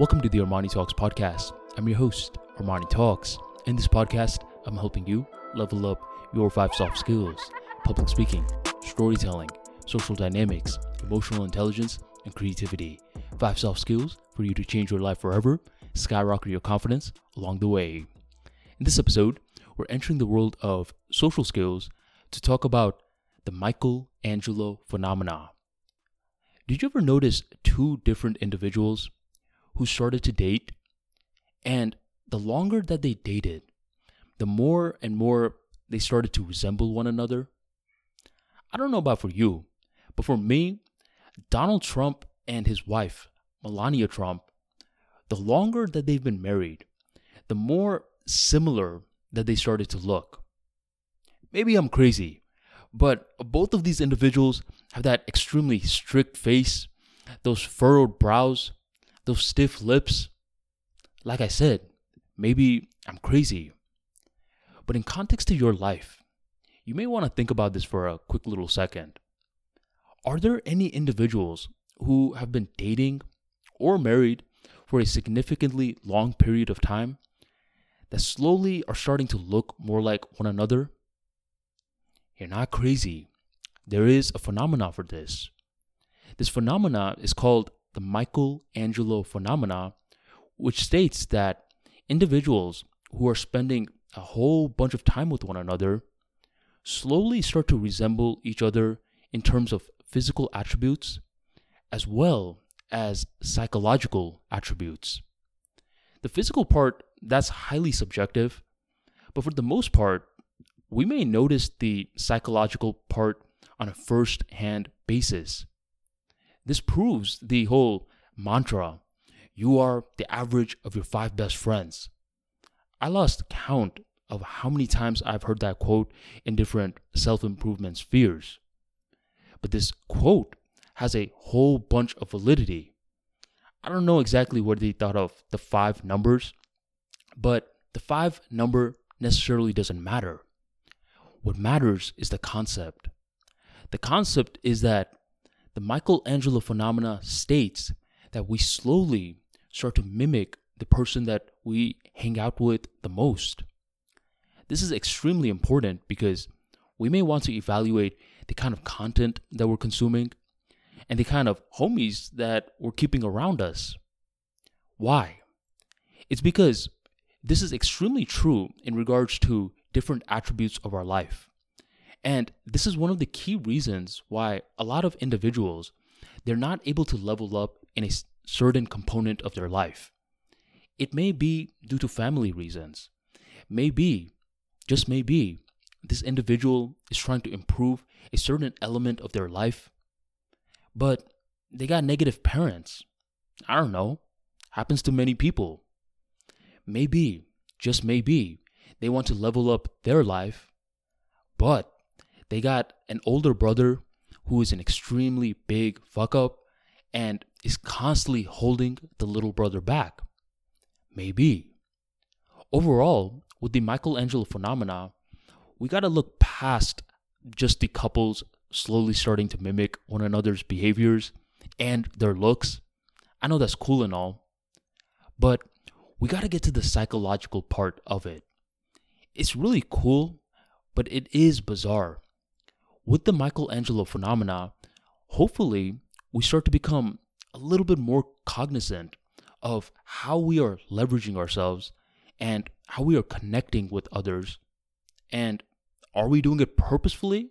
Welcome to the Armani Talks podcast. I'm your host, Armani Talks. In this podcast, I'm helping you level up your five soft skills public speaking, storytelling, social dynamics, emotional intelligence, and creativity. Five soft skills for you to change your life forever, skyrocket your confidence along the way. In this episode, we're entering the world of social skills to talk about the Michelangelo phenomena. Did you ever notice two different individuals who started to date, and the longer that they dated, the more and more they started to resemble one another? I don't know about for you, but for me, Donald Trump and his wife, Melania Trump, the longer that they've been married, the more similar that they started to look. Maybe I'm crazy, but both of these individuals have that extremely strict face, those furrowed brows, those stiff lips. Like I said, maybe I'm crazy. But in context to your life, you may want to think about this for a quick little second. Are there any individuals who have been dating or married for a significantly long period of time that slowly are starting to look more like one another? You're not crazy. There is a phenomena for this. This phenomena is called the Michelangelo phenomena, which states that individuals who are spending a whole bunch of time with one another slowly start to resemble each other in terms of physical attributes as well as psychological attributes. The physical part, that's highly subjective, but for the most part, we may notice the psychological part on a first hand basis. This proves the whole mantra you are the average of your five best friends. I lost count of how many times I've heard that quote in different self improvement spheres. But this quote has a whole bunch of validity. I don't know exactly what they thought of the five numbers, but the five number necessarily doesn't matter. What matters is the concept. The concept is that the Michelangelo phenomena states that we slowly start to mimic the person that we hang out with the most. This is extremely important because we may want to evaluate the kind of content that we're consuming and the kind of homies that we're keeping around us. Why? It's because this is extremely true in regards to different attributes of our life. And this is one of the key reasons why a lot of individuals they're not able to level up in a certain component of their life. It may be due to family reasons. Maybe, just maybe, this individual is trying to improve a certain element of their life, but they got negative parents. I don't know. Happens to many people. Maybe, just maybe, they want to level up their life, but they got an older brother who is an extremely big fuck up and is constantly holding the little brother back. Maybe. Overall, with the Michelangelo phenomena, we got to look past just the couples slowly starting to mimic one another's behaviors and their looks. I know that's cool and all, but we got to get to the psychological part of it. It's really cool, but it is bizarre with the Michelangelo phenomena, hopefully we start to become a little bit more cognizant of how we are leveraging ourselves and how we are connecting with others. And are we doing it purposefully?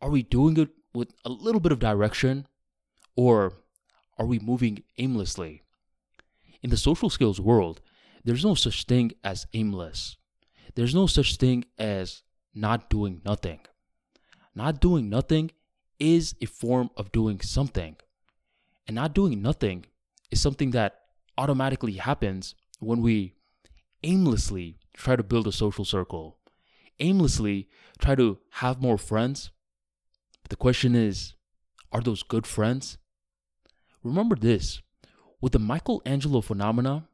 Are we doing it with a little bit of direction? Or are we moving aimlessly? In the social skills world, there's no such thing as aimless. There's no such thing as not doing nothing not doing nothing is a form of doing something. And not doing nothing is something that automatically happens when we aimlessly try to build a social circle, aimlessly try to have more friends. But the question is are those good friends? Remember this with the Michelangelo phenomena,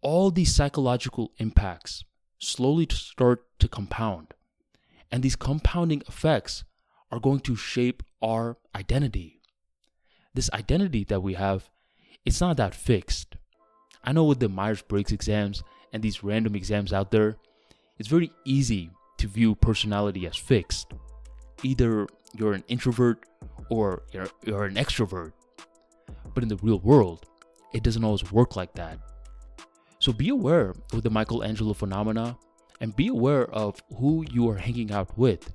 all these psychological impacts slowly start to compound. And these compounding effects are going to shape our identity. This identity that we have, it's not that fixed. I know with the Myers Briggs exams and these random exams out there, it's very easy to view personality as fixed. Either you're an introvert or you're, you're an extrovert. But in the real world, it doesn't always work like that. So be aware of the Michelangelo phenomena and be aware of who you are hanging out with.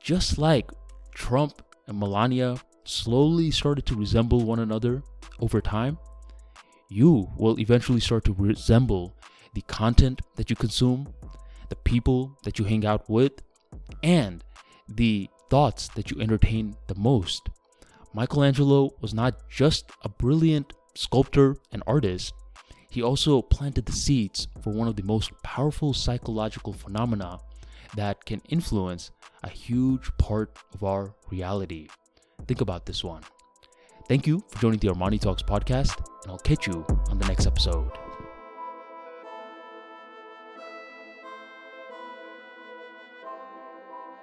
Just like Trump and Melania slowly started to resemble one another over time, you will eventually start to resemble the content that you consume, the people that you hang out with, and the thoughts that you entertain the most. Michelangelo was not just a brilliant sculptor and artist, he also planted the seeds for one of the most powerful psychological phenomena that can influence a huge part of our reality. Think about this one. Thank you for joining the Armani Talks podcast, and I'll catch you on the next episode.